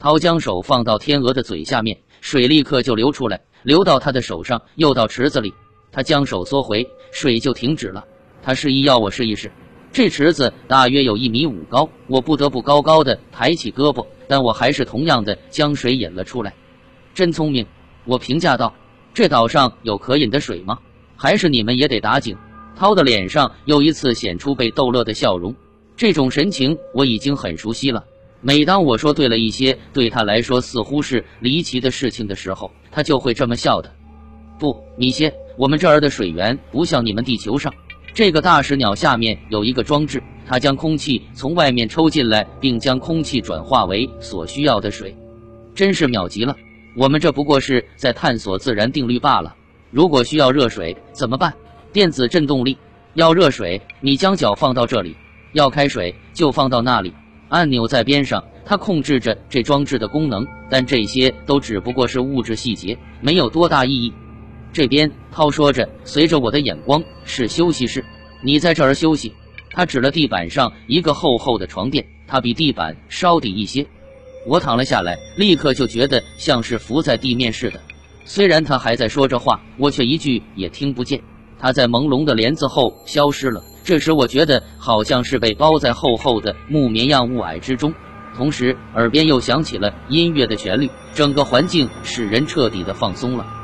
涛将手放到天鹅的嘴下面，水立刻就流出来，流到他的手上，又到池子里。他将手缩回，水就停止了。他示意要我试一试。这池子大约有一米五高，我不得不高高的抬起胳膊，但我还是同样的将水引了出来。真聪明，我评价道。这岛上有可饮的水吗？还是你们也得打井？涛的脸上又一次显出被逗乐的笑容。这种神情我已经很熟悉了。每当我说对了一些对他来说似乎是离奇的事情的时候，他就会这么笑的。不，米歇，我们这儿的水源不像你们地球上。这个大石鸟下面有一个装置，它将空气从外面抽进来，并将空气转化为所需要的水，真是妙极了。我们这不过是在探索自然定律罢了。如果需要热水怎么办？电子振动力。要热水，你将脚放到这里；要开水，就放到那里。按钮在边上，它控制着这装置的功能。但这些都只不过是物质细节，没有多大意义。这边，涛说着，随着我的眼光，是休息室。你在这儿休息。他指了地板上一个厚厚的床垫，它比地板稍低一些。我躺了下来，立刻就觉得像是浮在地面似的。虽然他还在说着话，我却一句也听不见。他在朦胧的帘子后消失了。这时，我觉得好像是被包在厚厚的木棉样雾霭之中，同时耳边又响起了音乐的旋律，整个环境使人彻底的放松了。